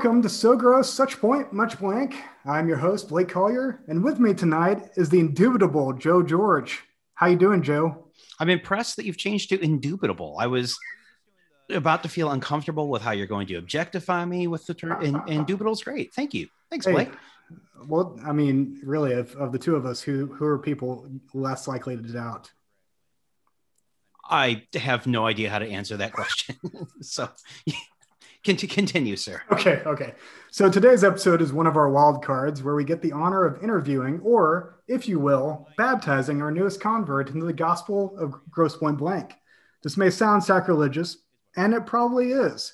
Welcome to So Gross, Such Point, Much Blank. I'm your host, Blake Collier, and with me tonight is the indubitable Joe George. How you doing, Joe? I'm impressed that you've changed to indubitable. I was about to feel uncomfortable with how you're going to objectify me with the term, and indubitable's great. Thank you. Thanks, Blake. Well, I mean, really, of, of the two of us, who who are people less likely to doubt? I have no idea how to answer that question. so Can to continue, sir. Okay, okay. So today's episode is one of our wild cards where we get the honor of interviewing, or if you will, baptizing our newest convert into the gospel of Grosse Pointe Blank. This may sound sacrilegious, and it probably is.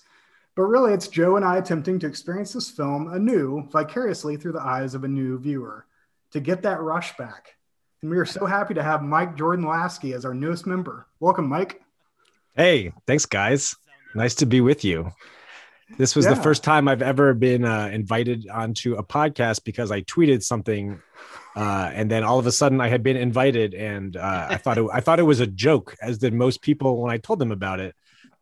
But really, it's Joe and I attempting to experience this film anew, vicariously through the eyes of a new viewer, to get that rush back. And we are so happy to have Mike Jordan Lasky as our newest member. Welcome, Mike. Hey, thanks, guys. Nice to be with you. This was yeah. the first time I've ever been uh, invited onto a podcast because I tweeted something, uh, and then all of a sudden I had been invited, and uh, I thought it, I thought it was a joke, as did most people when I told them about it.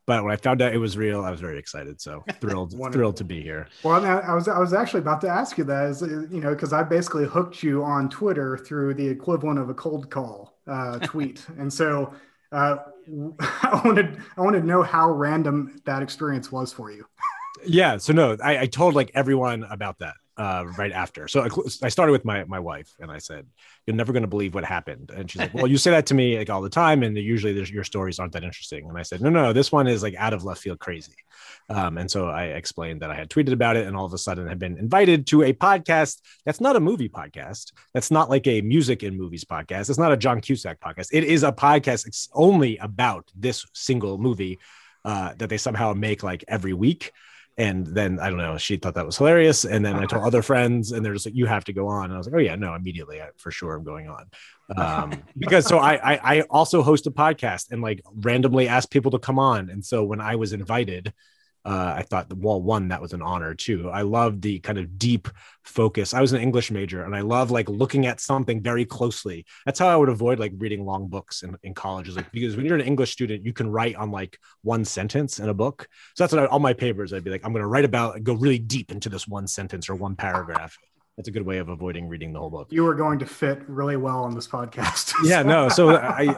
But when I found out it was real, I was very excited. So thrilled, thrilled to be here. Well, I was I was actually about to ask you that, is you know, because I basically hooked you on Twitter through the equivalent of a cold call uh, tweet, and so. Uh, I wanted I wanted to know how random that experience was for you yeah so no I, I told like everyone about that uh, right after. So I, started with my my wife and i said you're never going to believe what happened. And she's like well you say that to me like all the time and usually your stories aren't that interesting. And i said no no this one is like out of left field crazy. Um, and so i explained that i had tweeted about it and all of a sudden had been invited to a podcast that's not a movie podcast that's not like a music and movies podcast it's not a john cusack podcast. It is a podcast it's only about this single movie uh, that they somehow make like every week and then I don't know, she thought that was hilarious. And then I told other friends, and they're just like, "You have to go on." And I was like, "Oh yeah, no, immediately, I, for sure, I'm going on." Um, because so I, I I also host a podcast and like randomly ask people to come on. And so when I was invited, uh, I thought, well, one, that was an honor too. I love the kind of deep focus. I was an English major and I love like looking at something very closely. That's how I would avoid like reading long books in, in college. Is like, because when you're an English student, you can write on like one sentence in a book. So that's what I, all my papers, I'd be like, I'm going to write about, go really deep into this one sentence or one paragraph. That's a good way of avoiding reading the whole book. You are going to fit really well on this podcast. yeah, no. So I,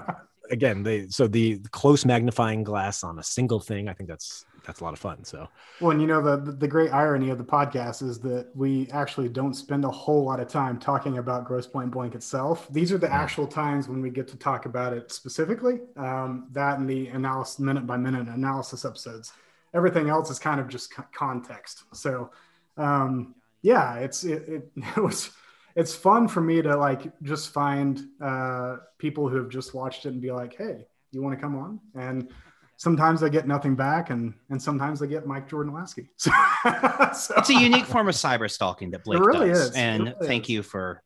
again, they, so the close magnifying glass on a single thing, I think that's, that's a lot of fun. So, well, and you know, the, the great irony of the podcast is that we actually don't spend a whole lot of time talking about Grosse Pointe Blank itself. These are the actual times when we get to talk about it specifically. Um, that and the analysis, minute by minute analysis episodes. Everything else is kind of just context. So, um, yeah, it's it, it, it was it's fun for me to like just find uh, people who have just watched it and be like, hey, you want to come on? And sometimes I get nothing back, and and sometimes I get Mike Jordan Lasky. so, it's a unique form of cyber stalking that Blake it really does, is. and really thank is. you for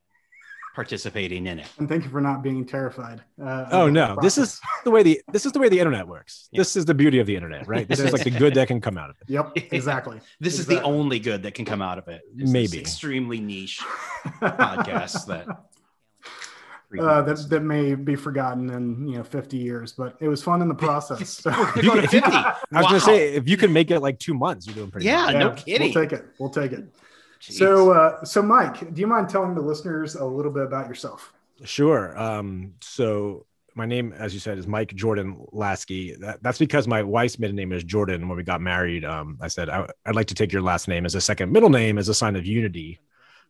participating in it. And thank you for not being terrified. Uh, oh no, this is the way the this is the way the internet works. Yeah. This is the beauty of the internet, right? This is like the good that can come out of it. Yep, exactly. this exactly. is the only good that can come out of it. This Maybe extremely niche podcast that uh, that that may be forgotten in you know 50 years, but it was fun in the process. So. you, I was wow. gonna say if you can make it like two months, you're doing pretty. Good. Yeah, well. no kidding. We'll take it. We'll take it. Jeez. So, uh, so Mike, do you mind telling the listeners a little bit about yourself? Sure. Um, so my name, as you said, is Mike Jordan Lasky. That, that's because my wife's middle name is Jordan. When we got married, um, I said I, would like to take your last name as a second middle name as a sign of unity.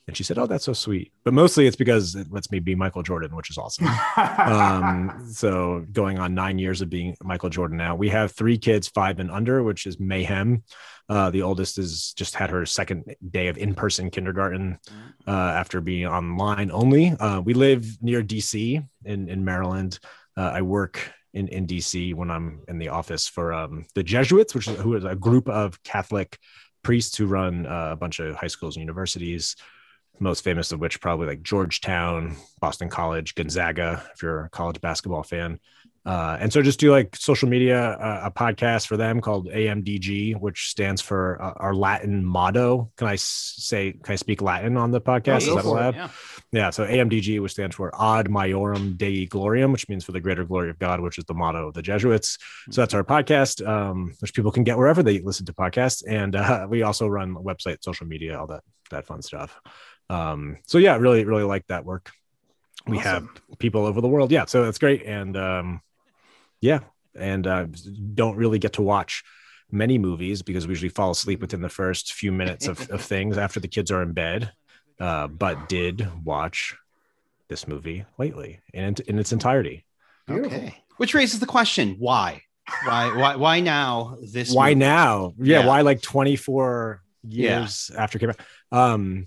And she said, "Oh, that's so sweet." But mostly it's because it lets me be Michael Jordan, which is awesome. um, so going on nine years of being Michael Jordan now, we have three kids, five and under, which is mayhem. Uh, the oldest has just had her second day of in-person kindergarten uh, after being online only. Uh, we live near DC in in Maryland. Uh, I work in, in DC when I'm in the office for um, the Jesuits, which is, who is a group of Catholic priests who run uh, a bunch of high schools and universities most famous of which probably like Georgetown, Boston College, Gonzaga, if you're a college basketball fan. Uh, and so just do like social media, uh, a podcast for them called AMDG, which stands for uh, our Latin motto. Can I say, can I speak Latin on the podcast? Oh, Is that allowed? Yeah. Yeah. So AMDG, which stands for Ad Majorem Dei Gloriam, which means for the greater glory of God, which is the motto of the Jesuits. So that's our podcast, um, which people can get wherever they listen to podcasts. And uh, we also run a website, social media, all that, that fun stuff. Um, so yeah, really, really like that work. We have people over the world. Yeah. So that's great. And um, yeah. And uh, don't really get to watch many movies because we usually fall asleep within the first few minutes of, of things after the kids are in bed. Uh, but did watch this movie lately in, in its entirety. Beautiful. Okay. Which raises the question: Why? Why? Why? Why now? This? why movie? now? Yeah, Yeah. why like 24 Yeah. years after it came out? Um,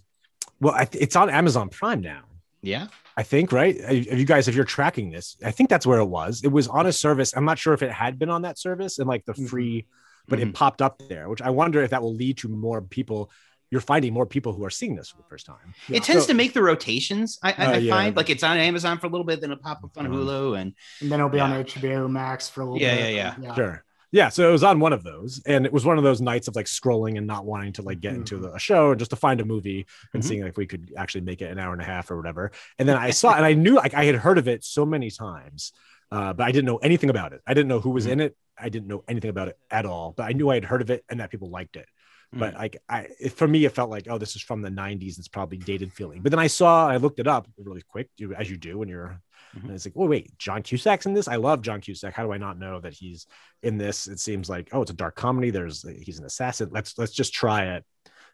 well, I th- it's on Amazon Prime now. Yeah. I think, right? If you guys, if you're tracking this, I think that's where it was. It was on a service. I'm not sure if it had been on that service and like the Mhm. free, but Mhm. it popped up there, which I wonder if that will lead to more people. You're finding more people who are seeing this for the first time. Yeah. It tends So- to make the rotations. I, I, Uh, I yeah. find like it's on Amazon for a little bit, then it'll pop up on Mhm. Hulu, and And then it'll be Yeah. on HBO Max for a little Yeah, bit. yeah, yeah. Sure. Yeah. So it was on one of those. And it was one of those nights of like scrolling and not wanting to like get into the, a show and just to find a movie and Mhm. seeing if we could actually make it an hour and a half or whatever. And then I saw and I knew like I had heard of it so many times, uh, but I didn't know anything about it. I didn't know who was Mhm. in it. I didn't know anything about it at all, but I knew I had heard of it and that people liked it. But like I, it, for me, it felt like, oh, this is from the '90s. It's probably dated feeling. But then I saw, I looked it up really quick, as you do when you're. Mhm. And it's like, oh wait, John Cusack's in this. I love John Cusack. How do I not know that he's in this? It seems like, oh, it's a dark comedy. There's he's an assassin. Let's let's just try it,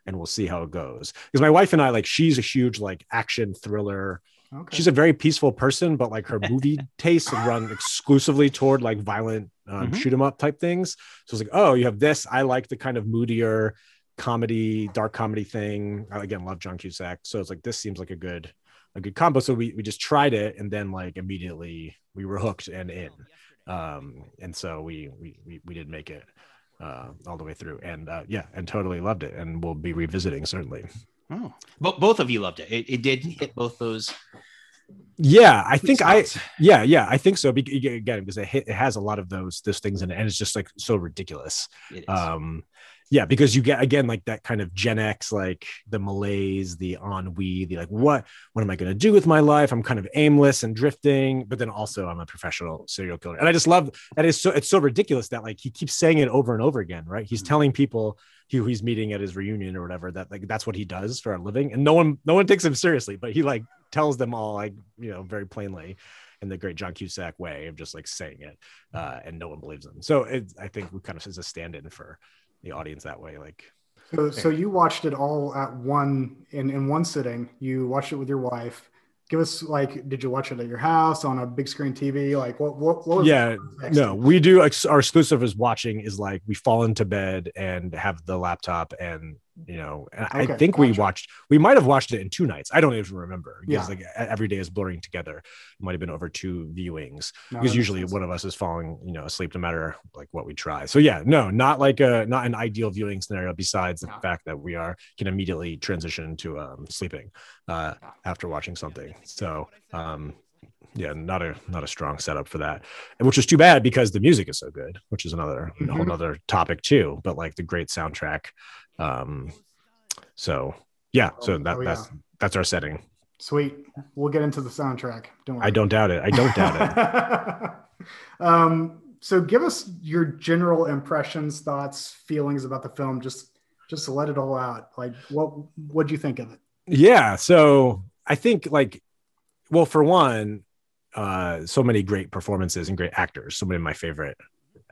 and we'll see how it goes. Because my wife and I, like, she's a huge like action thriller. Okay. She's a very peaceful person, but like her movie tastes run exclusively toward like violent um, Mhm. shoot 'em up type things. So it's like, oh, you have this. I like the kind of moodier comedy, dark comedy thing. I again love John Cusack. So it's like this seems like a good a good combo. So we we just tried it and then like immediately we were hooked and in. Um, and so we we we, we did make it uh all the way through and uh yeah and totally loved it and we'll be revisiting certainly oh, Bo- both of you loved it. it. It did hit both those. Yeah i think i yeah yeah i think so again because it, it has a lot of those those things in it and it's just like so ridiculous. Um yeah because you get again like that kind of gen x like the malaise the ennui the like what what am i going to do with my life? I'm kind of aimless and drifting but then also i'm a professional serial killer. And i just love that is so it's so ridiculous that like he keeps saying it over and over again right? He's Mhm. telling people who he's meeting at his reunion or whatever that like that's what he does for a living and no one no one takes him seriously but he like tells them all like you know very plainly in the great John Cusack way of just like saying it, uh, and no one believes them. So it, I think we kind of as a stand-in for the audience that way. Like, So, so you watched it all at one in in one sitting. You watched it with your wife. Give us like, did you watch it at your house on a big screen TV? Like, what what, what was yeah, no, we do. Our exclusive is watching is like we fall into bed and have the laptop, and you know, and I Okay, think we watched. We might have watched it in two nights. I don't even remember because Yeah. like every day is blurring together. It might have been over two viewings. No, because usually one of us is falling you know asleep no matter like what we try so yeah no not like a not an ideal viewing scenario besides the Yeah. fact that we are can immediately transition to um sleeping uh after watching something so um yeah not a not a strong setup for that and which is too bad because the music is so good which is another a whole other topic too but like the great soundtrack um so yeah so that Oh, yeah. that's that's our setting Sweet. We'll get into the soundtrack. Don't worry. i don't doubt it i don't doubt it um, so give us your general impressions, thoughts, feelings about the film. Just just let it all out. Like what what do you think of it? Yeah. So I think like, well, for one, uh, so many great performances and great actors. So many of my favorite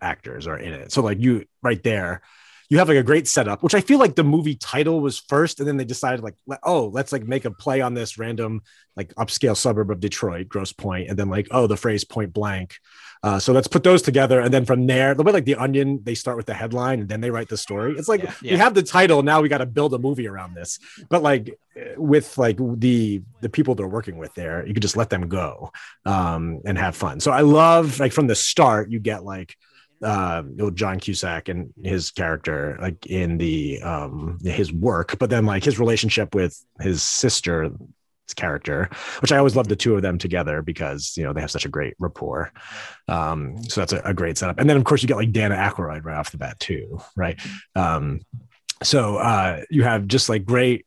actors are in it. So like you right there, you have like a great setup, which I feel like the movie title was first, and then they decided like, oh, let's like make a play on this random like upscale suburb of Detroit, Grosse Pointe, and then like, oh, the phrase point blank. Uh, so let's put those together, and then from there, the way like the Onion, they start with the headline and then they write the story. It's like Yeah, we have the title, now we got to build a movie around this. But like with like the the people they're working with there, you could just let them go um, and have fun. So I love like from the start, you get like uh John Cusack and his character like in the um his work but then like his relationship with his sister his character, which I always love the two of them together because you know they have such a great rapport. Um, so that's a, a, great setup. And then of course you get like Dan Aykroyd right off the bat too, right? Um, so uh, you have just like great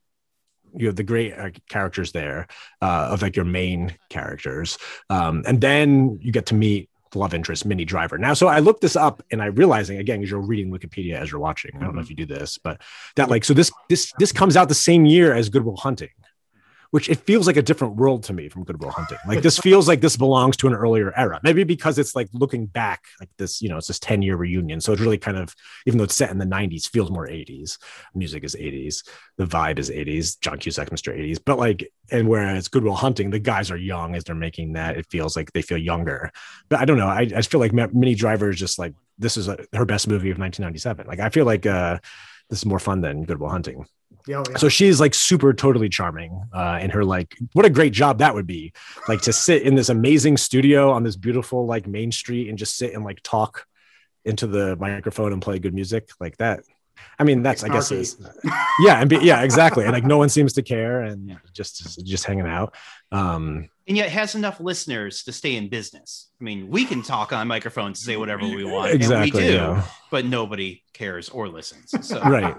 you have the great uh, characters there uh, of like your main characters um, and then you get to meet love interest Minnie Driver. Now, so I looked this up and I realizing again, because you're reading Wikipedia as you're watching. I don't know if mm-hmm. you do this, but that like so this this this comes out the same year as Good Will Hunting which it feels like a different world to me from Good Will Hunting. Like this feels like this belongs to an earlier era. Maybe because it's like looking back, like this, you know, it's this 10 year reunion. So it's really kind of, even though it's set in the 90s, feels more 80s. Music is 80s. The vibe is 80s. John Cusack, Mr. 80s. But like, and whereas Good Will Hunting, the guys are young as they're making that. It feels like they feel younger. But I don't know. I, I feel like Minnie Driver is just like, this is a, her best movie of 1997. Like, I feel like uh, this is more fun than Good Will Hunting. Yeah, yeah. So she's like super totally charming uh, in her like what a great job that would be like to sit in this amazing studio on this beautiful like main street and just sit and like talk into the microphone and play good music like that. I mean that's I guess is yeah and be, yeah exactly and like no one seems to care and just just hanging out. Um, and yet has enough listeners to stay in business. I mean, we can talk on microphones and say whatever we want, exactly, and we do, yeah. but nobody cares or listens. So right,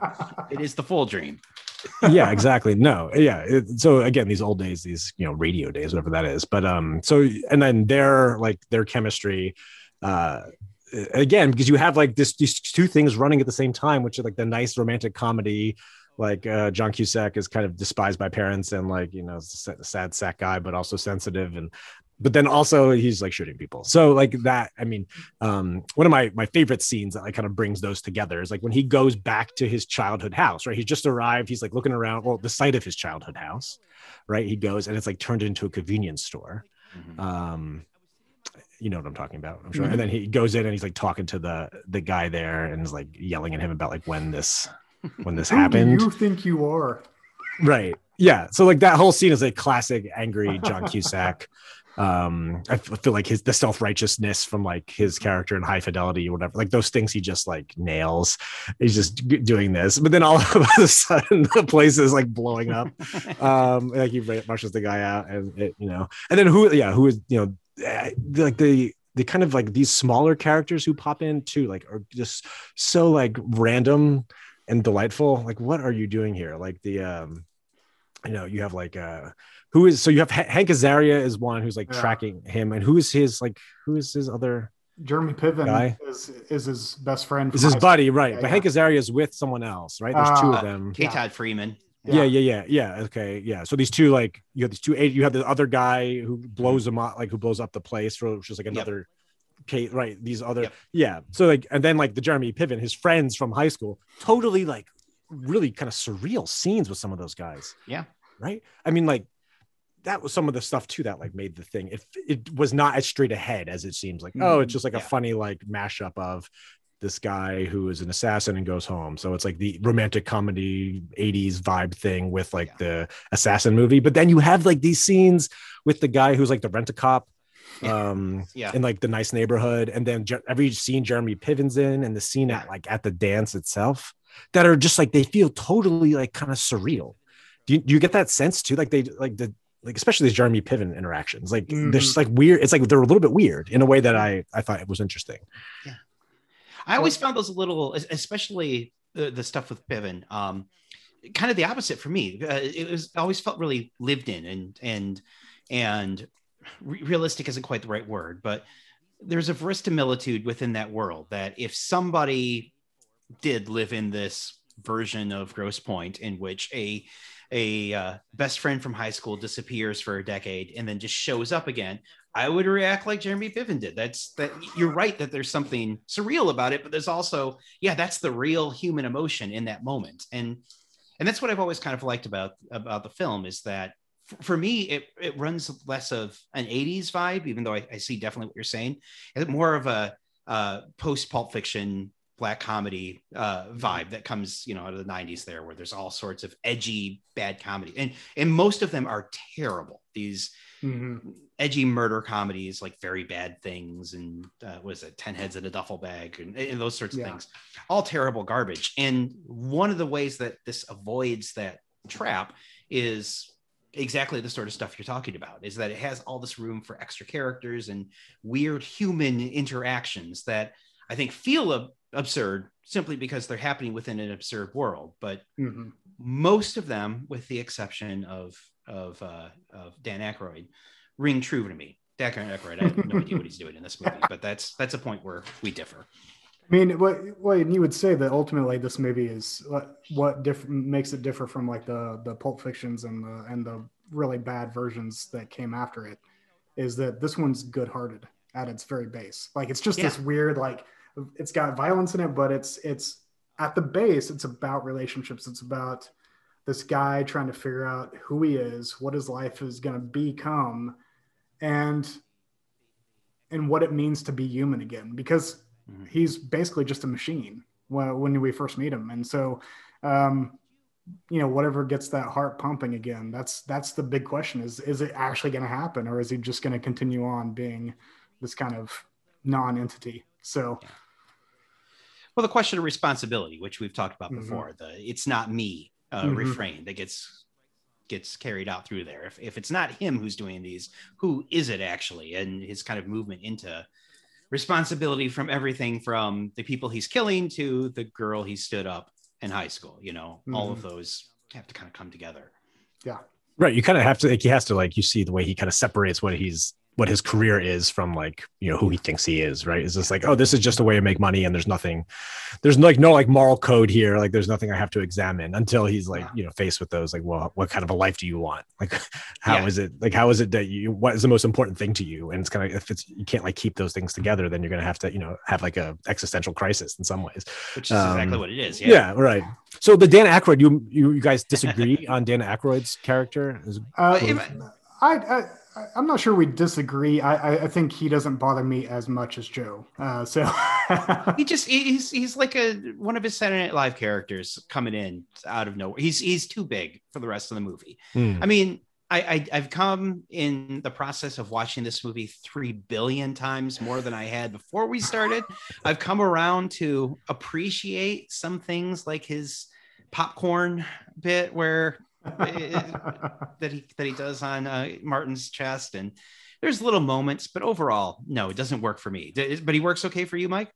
it is the full dream. Yeah, exactly. No, yeah. It, so again, these old days, these you know radio days, whatever that is. But um, so and then their like their chemistry, uh, again because you have like this these two things running at the same time, which are like the nice romantic comedy like uh, John Cusack is kind of despised by parents and like you know sad sack guy, but also sensitive and but then also he's like shooting people. So like that, I mean, um, one of my my favorite scenes that like kind of brings those together is like when he goes back to his childhood house, right? He's just arrived, he's like looking around, well, the site of his childhood house, right? He goes and it's like turned into a convenience store. Mm-hmm. Um, you know what I'm talking about, I'm sure. Mm-hmm. And then he goes in and he's like talking to the the guy there and is like yelling at him about like when this when this happened. you think you are? Right. Yeah. So like that whole scene is a classic angry John Cusack. Um I feel like his the self-righteousness from like his character in high fidelity or whatever like those things he just like nails he's just doing this but then all of a sudden the place is like blowing up um like he rushes the guy out and it you know and then who yeah who is you know eh, like the the kind of like these smaller characters who pop in too like are just so like random and delightful. Like, what are you doing here? Like the um, you know, you have like uh who is so you have H- Hank Azaria is one who's like yeah. tracking him, and who is his like who is his other Jeremy Piven guy? is is his best friend. Is his buddy, right? Yeah, but yeah. Hank Azaria is with someone else, right? There's uh, two of them. K. Todd Freeman. Yeah. yeah. yeah, yeah, yeah, Okay, yeah. So these two, like, you have these two. You have the other guy who blows them up, like who blows up the place, which is like another yep. Kate, right? These other, yep. yeah. So like, and then like the Jeremy Piven, his friends from high school, totally like really kind of surreal scenes with some of those guys. Yeah. Right. I mean, like that was some of the stuff too that like made the thing. It it was not as straight ahead as it seems. Like, mm-hmm. oh, it's just like yeah. a funny like mashup of this guy who is an assassin and goes home. So it's like the romantic comedy 80s vibe thing with like yeah. the assassin movie. But then you have like these scenes with the guy who's like the rent a cop um yeah in like the nice neighborhood and then je- every scene jeremy piven's in and the scene at like at the dance itself that are just like they feel totally like kind of surreal do you, do you get that sense too like they like the like especially these jeremy piven interactions like mm-hmm. they're just like weird it's like they're a little bit weird in a way that i i thought it was interesting yeah i always found those a little especially the, the stuff with piven um kind of the opposite for me uh, it was always felt really lived in and and and realistic isn't quite the right word, but there's a verisimilitude within that world that if somebody did live in this version of Grosse Pointe in which a a uh, best friend from high school disappears for a decade and then just shows up again, I would react like Jeremy Piven did. That's that you're right that there's something surreal about it, but there's also yeah, that's the real human emotion in that moment, and and that's what I've always kind of liked about about the film is that for me, it, it runs less of an 80s vibe, even though I, I see definitely what you're saying. More of a uh, post Pulp Fiction black comedy uh, vibe that comes, you know, out of the 90s there, where there's all sorts of edgy bad comedy. And, and most of them are terrible. These mm-hmm. edgy murder comedies like Very Bad Things and uh, was it 10 Heads in a Duffel Bag and, and those sorts of yeah. things. All terrible garbage. And one of the ways that this avoids that trap is exactly the sort of stuff you're talking about is that it has all this room for extra characters and weird human interactions that I think feel absurd simply because they're happening within an absurd world. But mm-hmm. most of them, with the exception of of, uh, of Dan Aykroyd, ring true to me. Dan Aykroyd, I have no idea what he's doing in this movie, but that's that's a point where we differ. I mean, what what you would say that ultimately this movie is what what diff- makes it differ from like the the Pulp Fictions and the and the really bad versions that came after it is that this one's good-hearted at its very base. Like it's just yeah. this weird like it's got violence in it, but it's it's at the base it's about relationships. It's about this guy trying to figure out who he is, what his life is going to become, and and what it means to be human again because Mm-hmm. He's basically just a machine when we first meet him, and so um, you know whatever gets that heart pumping again. That's that's the big question: is is it actually going to happen, or is he just going to continue on being this kind of non-entity? So. Well, the question of responsibility, which we've talked about mm-hmm. before, the "it's not me" uh, mm-hmm. refrain that gets gets carried out through there. If, if it's not him who's doing these, who is it actually? And his kind of movement into responsibility from everything from the people he's killing to the girl he stood up in high school. You know, mm-hmm. all of mm-hmm. those have to kind of come together. Yeah. Right. You kind of have to, like, he has to, like, you see the way he kind of separates what he's what his career is from like you know who he thinks he is right? Is this like oh this is just a way to make money and there's nothing there's like no like moral code here. Like there's nothing i have to examine until he's like you know faced with those like well what kind of a life do you want? Like how yeah. is it like how is it that you what is the most important thing to you? And it's kind of if it's you can't like keep those things together then you're gonna have to you know have like a existential crisis in some ways. Which is um, exactly what it is yeah. yeah right. So the dan Aykroyd, you you, you guys disagree on dan Aykroyd's character? Uh, I, I I'm not sure we disagree. I, I think he doesn't bother me as much as Joe. Uh, so he just he's he's like a one of his Saturday Night Live characters coming in out of nowhere. He's he's too big for the rest of the movie. Hmm. I mean, I, I have come in the process of watching this movie three billion times more than I had before we started. I've come around to appreciate some things like his popcorn bit where that he that he does on uh, Martin's chest, and there's little moments, but overall, no, it doesn't work for me. But he works okay for you, Mike.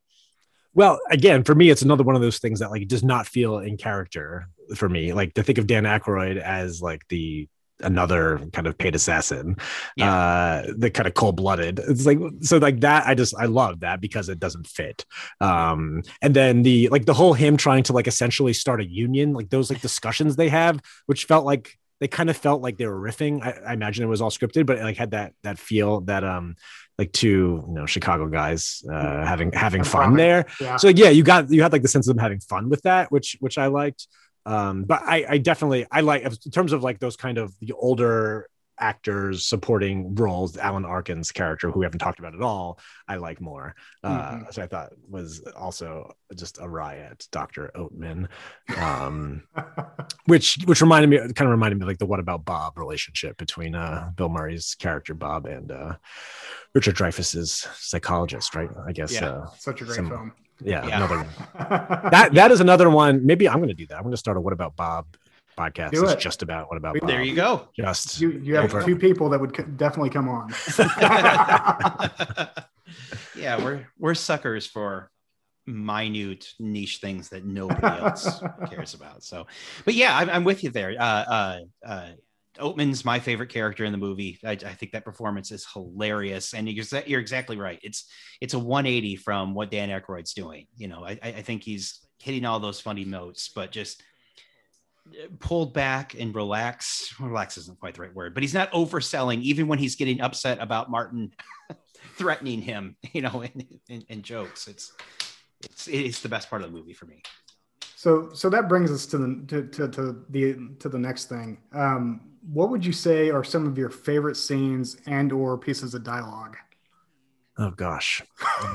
Well, again, for me, it's another one of those things that like does not feel in character for me. Like to think of Dan Aykroyd as like the another kind of paid assassin yeah. uh the kind of cold-blooded. It's like so like that i just i love that because it doesn't fit. Um and then the like the whole him trying to like essentially start a union like those like discussions they have which felt like they kind of felt like they were riffing. I, I imagine it was all scripted but it like had that that feel that um like two you know chicago guys uh having having fun there. Yeah. so yeah you got you had like the sense of them having fun with that which which i liked um but i i definitely i like in terms of like those kind of the older actors supporting roles alan arkin's character who we haven't talked about at all i like more uh mm-hmm. so i thought was also just a riot dr oatman um which which reminded me kind of reminded me of like the what about bob relationship between uh bill murray's character bob and uh richard dreyfuss's psychologist right i guess yeah, uh such a great some, film yeah, yeah. another one. that that is another one. Maybe I'm going to do that. I'm going to start a "What About Bob" podcast. Do it's just about "What About Bob." There you go. Just you, you have two people that would definitely come on. yeah, we're we're suckers for minute niche things that nobody else cares about. So, but yeah, I'm, I'm with you there. Uh, uh, uh, Oatman's my favorite character in the movie. I, I, think that performance is hilarious, and you're, you're, exactly right. It's it's a 180 from what Dan Aykroyd's doing. You know, I, I think he's hitting all those funny notes, but just pulled back and relax. Relax isn't quite the right word, but he's not overselling, even when he's getting upset about Martin threatening him. You know, in jokes. It's it's it's the best part of the movie for me. So so that brings us to the to, to, to the to the next thing. Um, what would you say are some of your favorite scenes and or pieces of dialogue? Oh gosh,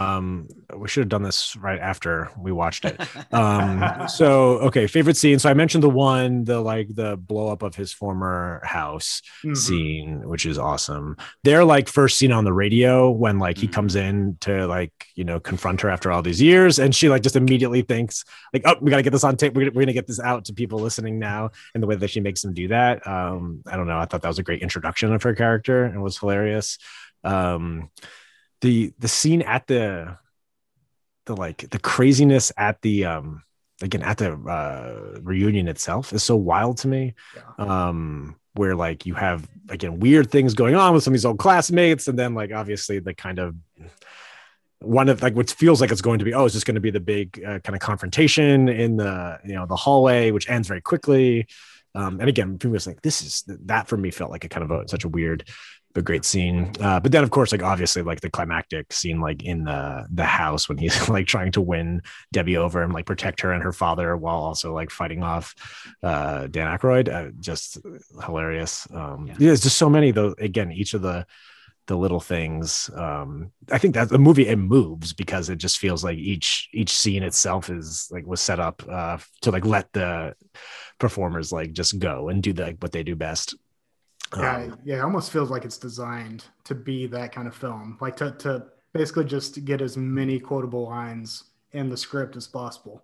um, we should have done this right after we watched it. Um, so okay, favorite scene. So I mentioned the one, the like the blow up of his former house Mhm. scene, which is awesome. they're like first scene on the radio when like he Mhm. comes in to like you know confront her after all these years, and she like just immediately thinks like, oh, we gotta get this on tape. We're gonna, we're gonna get this out to people listening now, and the way that she makes him do that. Um, I don't know. I thought that was a great introduction of her character and was hilarious. Um, the the scene at the the like the craziness at the um again at the uh reunion itself is so wild to me. Um where like you have again weird things going on with some of these old classmates and then like obviously the kind of one of like what feels like it's going to be oh is this going to be the big uh, kind of confrontation in the you know the hallway which ends very quickly. Um and again people was like this is that for me felt like a kind of a such a weird but great scene uh but then of course like obviously like the climactic scene like in the the house when he's like trying to win debbie over and like protect her and her father while also like fighting off uh dan Aykroyd. Uh, just hilarious um Yeah. there's just so many though again each of the the little things um i think that the movie it moves because it just feels like each each scene itself is like was set up uh to like let the performers like just go and do the, like what they do best Yeah, Um, yeah, it almost feels like it's designed to be that kind of film, like to to basically just get as many quotable lines in the script as possible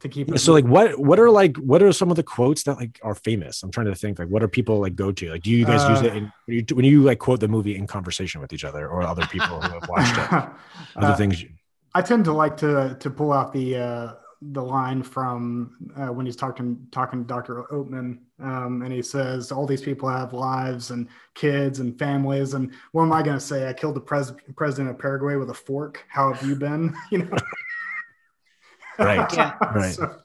to keep it. so like what what are like what are some of the quotes that like are famous? I'm trying to think like what are people like go to? Like do you guys use Uh, it in, when, you, when you like quote the movie in conversation with each other or other people who have watched it? Other Uh, things you- I tend to like to to pull out the uh, the line from uh, when he's talking talking to Dr. Oatman, um, and he says all these people have lives and kids and families, and what am I going to say? I killed the pres- president of Paraguay with a fork. How have you been? You know, Right, Yeah. right. So,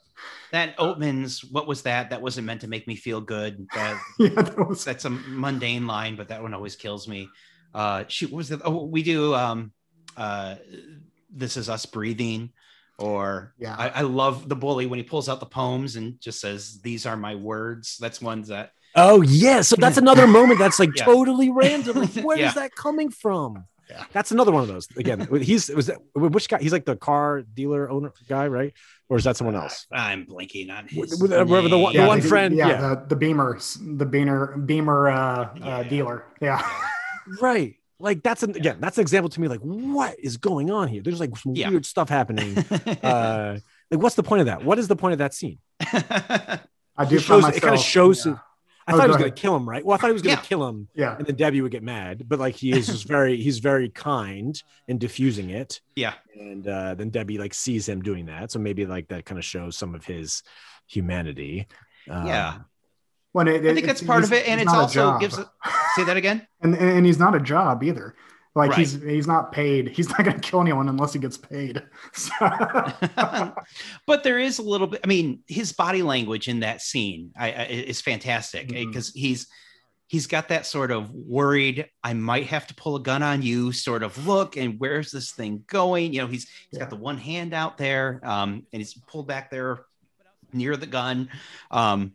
That Oatman's, what was that? That wasn't meant to make me feel good. That, yeah, that was that's a mundane line, but that one always kills me. Uh, shoot, what was the? Oh, we do. Um, uh, this is us breathing. Or Yeah. I, I love the bully when he pulls out the poems and just says, "These are my words." That's ones that oh yeah so that's another moment that's like Yeah. totally random like where is Yeah. that coming from Yeah. that's another one of those again he's was that which guy he's like the car dealer owner guy right or is that someone else I'm blinking on his. With- with- wherever the one- name. one the, friend, yeah, yeah. the the Beamer, the Beamer, Beamer uh, uh, dealer, yeah. right like that's an again that's an example to me like what is going on here there's like some Yeah. weird stuff happening uh like what's the point of that what is the point of that scene I do it, find shows, it kind of shows yeah. i Oh, thought he go was gonna kill him right well i thought he was gonna Yeah. kill him Yeah, and then debbie would get mad but like he is just very he's very kind in diffusing it yeah, and uh, then Debbie like sees him doing that, so maybe like that kind of shows some of his humanity. Um, yeah. When it, I think it- that's part of it, and it's also gives. Say that again. and, and he's not a job either. Like Right. he's he's not paid. He's not going to kill anyone unless he gets paid. So, but there is a little bit. I mean, his body language in that scene I, I, is fantastic because he's he's got that sort of worried. I might have to pull a gun on you sort of look. And where's this thing going? You know, he's he's Yeah. got the one hand out there, um, and he's pulled back there near the gun. Um,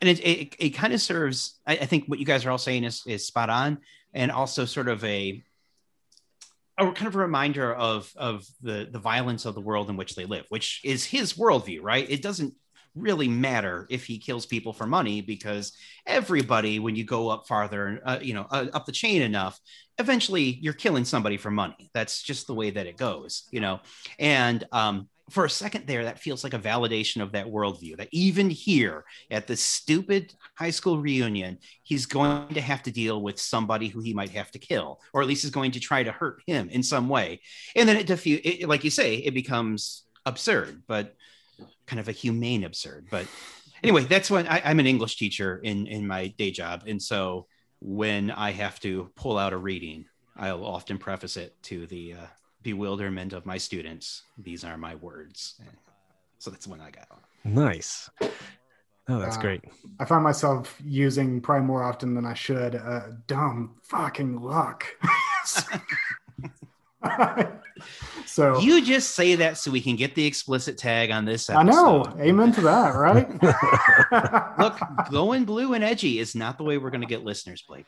and it it, it kind of serves. I, I think what you guys are all saying is is spot on, and also sort of a a kind of a reminder of of the the violence of the world in which they live, which is his worldview, right? It doesn't really matter if he kills people for money because everybody, when you go up farther, uh, you know, uh, up the chain enough, eventually you're killing somebody for money. That's just the way that it goes, you know. And um, for a second there, that feels like a validation of that worldview. That even here at the stupid high school reunion, he's going to have to deal with somebody who he might have to kill, or at least is going to try to hurt him in some way. And then it, diffu- it like you say, it becomes absurd, but kind of a humane absurd. But anyway, that's when I, I'm an English teacher in in my day job, and so when I have to pull out a reading, I'll often preface it to the uh, bewilderment of my students. These are my words. So that's when I got on. nice. Oh, that's Uh, great. I find myself using probably more often than I should. Uh, dumb fucking luck. so You just say that so we can get the explicit tag on this I know. Amen to that, right? Look, going blue and edgy is not the way we're going to get listeners, Blake.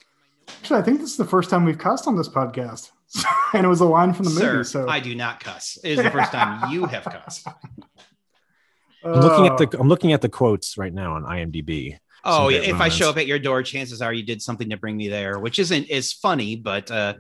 Actually, I think this is the first time we've cussed on this podcast. and it was a line from the Sir, movie. So I do not cuss. It is the first time you have cussed. I'm looking at the I'm looking at the quotes right now on IMDb. Oh, Some yeah. great If I show up at your door, chances are you did something to bring me there, which isn't as funny, but uh,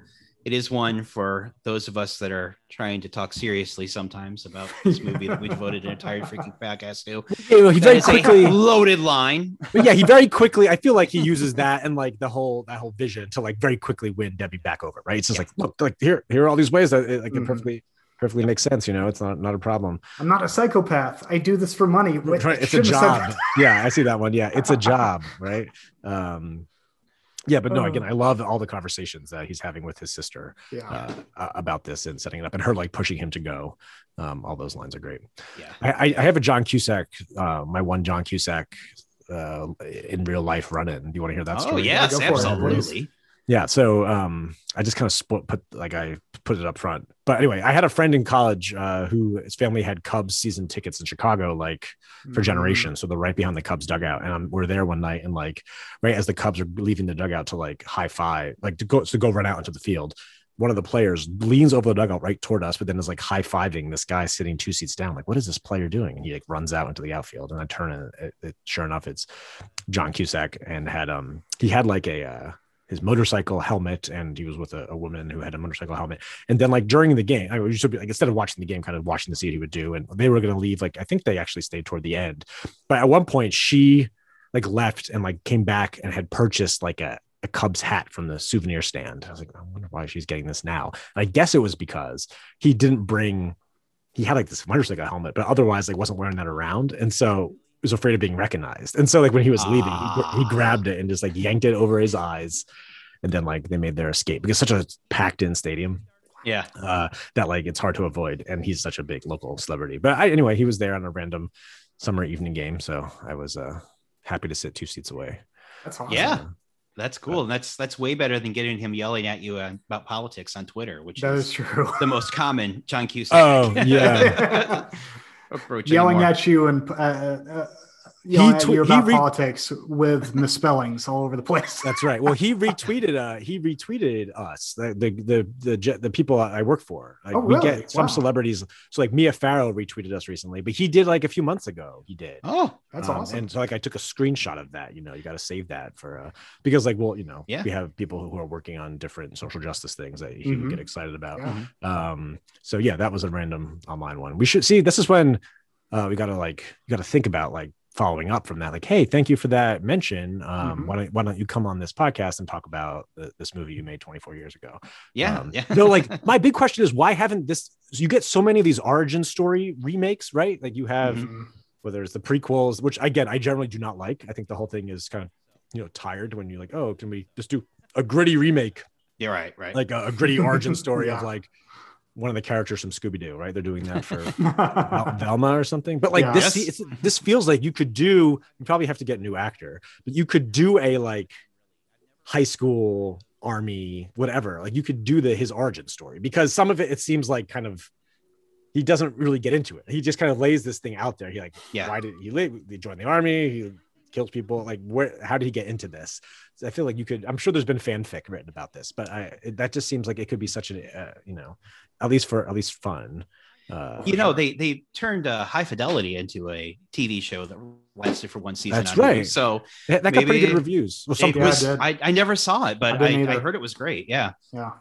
it is one for those of us that are trying to talk seriously sometimes about this movie that we devoted an entire freaking podcast to. Yeah, well, he very quickly, loaded line. but yeah, he very quickly. I feel like he uses that and like the whole that whole vision to like very quickly win Debbie back over. Right? It's just like look, like here, here are all these ways that it, like it Mhm. perfectly perfectly makes sense. You know, it's not not a problem. I'm not a psychopath. I do this for money. Right, it's a shouldn't have said job. yeah, I see that one. Yeah, it's a job, right? Um, yeah, but no, again, I love all the conversations that he's having with his sister Yeah. uh, about this and setting it up, and her like pushing him to go. Um, all those lines are great. Yeah. I, I- I have a John Cusack, uh, my one John Cusack uh, in real life run in. Do you want to hear that Oh, story? yes, go for it, absolutely. Yeah. So um, I just kind of split, put like I put it up front. But anyway, I had a friend in college uh, who his family had Cubs season tickets in Chicago, like for Mhm. generations. So they're right behind the Cubs dugout. And I'm, we're there one night and like right as the Cubs are leaving the dugout to like high five, like to go to go run out into the field. One of the players leans over the dugout right toward us, but then is like high fiving this guy sitting two seats down. Like, what is this player doing? And he like runs out into the outfield. And I turn and it, it, sure enough, it's John Cusack and had um he had like a uh his motorcycle helmet and he was with a, a woman who had a motorcycle helmet. And then like during the game i was just like instead of watching the game kind of watching to see what he would do and they were going to leave like i think they actually stayed toward the end. But at one point she like left and like came back and had purchased like a, a cubs hat from the souvenir stand. I was like i wonder why she's getting this now. And i guess it was because he didn't bring he had like this motorcycle helmet but otherwise like wasn't wearing that around. And so was afraid of being recognized and so like when he was leaving he, he Ah. grabbed it and just like yanked it over his eyes and then like they made their escape because such a packed in stadium Yeah. uh, that like it's hard to avoid. And he's such a big local celebrity. But I, anyway, he was there on a random summer evening game, so I was uh, happy to sit two seats away. That's awesome. Yeah. That's cool. And that's that's way better than getting him yelling at you uh, about politics on Twitter, which That is is true. the most common John Cusack. Oh, yeah. approach Yelling anymore. at you and uh, uh, tw- you he about re- politics with misspellings all over the place. That's right. Well, he retweeted. Uh, he retweeted us, the the the the, the people I work for. Like Oh, we really? get some Wow. celebrities. So like Mia Farrow retweeted us recently, but he did like a few months ago. He did. Oh, That's Um, awesome. And so like I took a screenshot of that. You know, you got to save that for uh because like well, you know, Yeah. we have people who are working on different social justice things that he would Mhm. get excited about. Yeah. Um, so yeah, that was a random online one. We should see. This is when uh, we got to like you got to think about like following up from that. Like, hey, thank you for that mention. Um, Mhm. Why don't why don't you come on this podcast and talk about the, this movie you made 24 years ago? yeah, Um, yeah. no, like my big question is why haven't this? You get so many of these origin story remakes, right? Like you have Mhm. whether it's the prequels, which again I generally do not like. I think the whole thing is kind of you know tired when you're like, oh, can we just do a gritty remake You're right, right. like a, a gritty origin story of like one of the characters from Scooby Doo, right? They're doing that for Velma or something. But like Yeah. this, Yes. it's, this feels like you could do. You probably have to get a new actor, but you could do a like high school army, whatever. Like you could do the his origin story because some of it it seems like kind of he doesn't really get into it. He just kind of lays this thing out there. He like, Yeah. why did he live? He joined the army. He kills people. Like, where? How did he get into this? So I feel like you could. I'm sure there's been fanfic written about this, but I it, that just seems like it could be such a uh, you know, at least for at least fun. Uh, you know, they they turned uh, High Fidelity into a TV show that lasted for one season. That's on Hulu. right. So that, that got pretty good reviews. Well, some it Yeah, was. it. I, I never saw it, but I I, I, heard it was great. Yeah. yeah.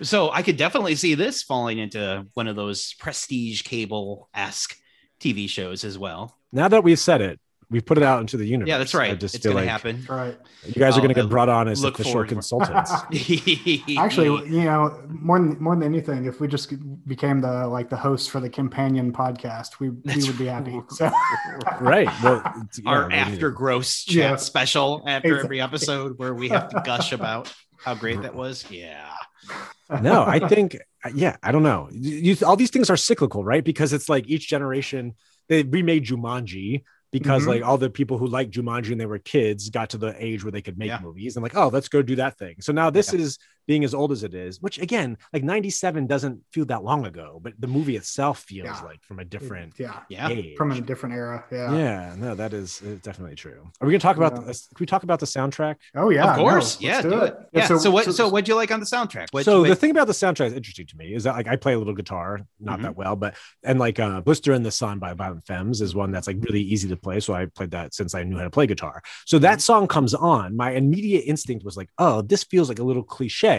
So I could definitely see this falling into one of those prestige cable esque TV shows as well. now that we've said it, we've put it out into the universe. Yeah, that's I right. just It's feel going to like happen. Right. you guys are I'll- going to get brought on as look official forward consultants. Actually, you know, more than more than anything, if we just became the like the host for the companion podcast, we, we would be happy. So right. Well, yeah, Our we after it. gross chat Yeah. special after Exactly. every episode where we have to gush about how great that was. Yeah. no, I think yeah, I don't know. You, you- all these things are cyclical, right? Because it's like each generation they remade Jumanji because Mhm. like all the people who liked Jumanji when they were kids got to the age where they could make Yeah. movies and like, oh, let's go do that thing. So now this Yeah. is being as old as it is, which again, like 97 doesn't feel that long ago, but the movie itself feels Yeah. like from a different yeah, Yeah. age. from a different era. Yeah. yeah. no, that is uh, definitely true. Are we gonna talk about Yeah. the, can we talk about the soundtrack? Oh yeah, of course. no, yeah, do it. Yeah, Yeah. So, what? So, what'd you like on the soundtrack? What, so what- the thing about the soundtrack is interesting to me is that like I play a little guitar, not Mhm. that well, but and like uh Blister in the Sun by Violent Femmes is one that's like really easy to play. So I played that since I knew how to play guitar. So that song comes on. My immediate instinct was like, oh, this feels like a little cliche.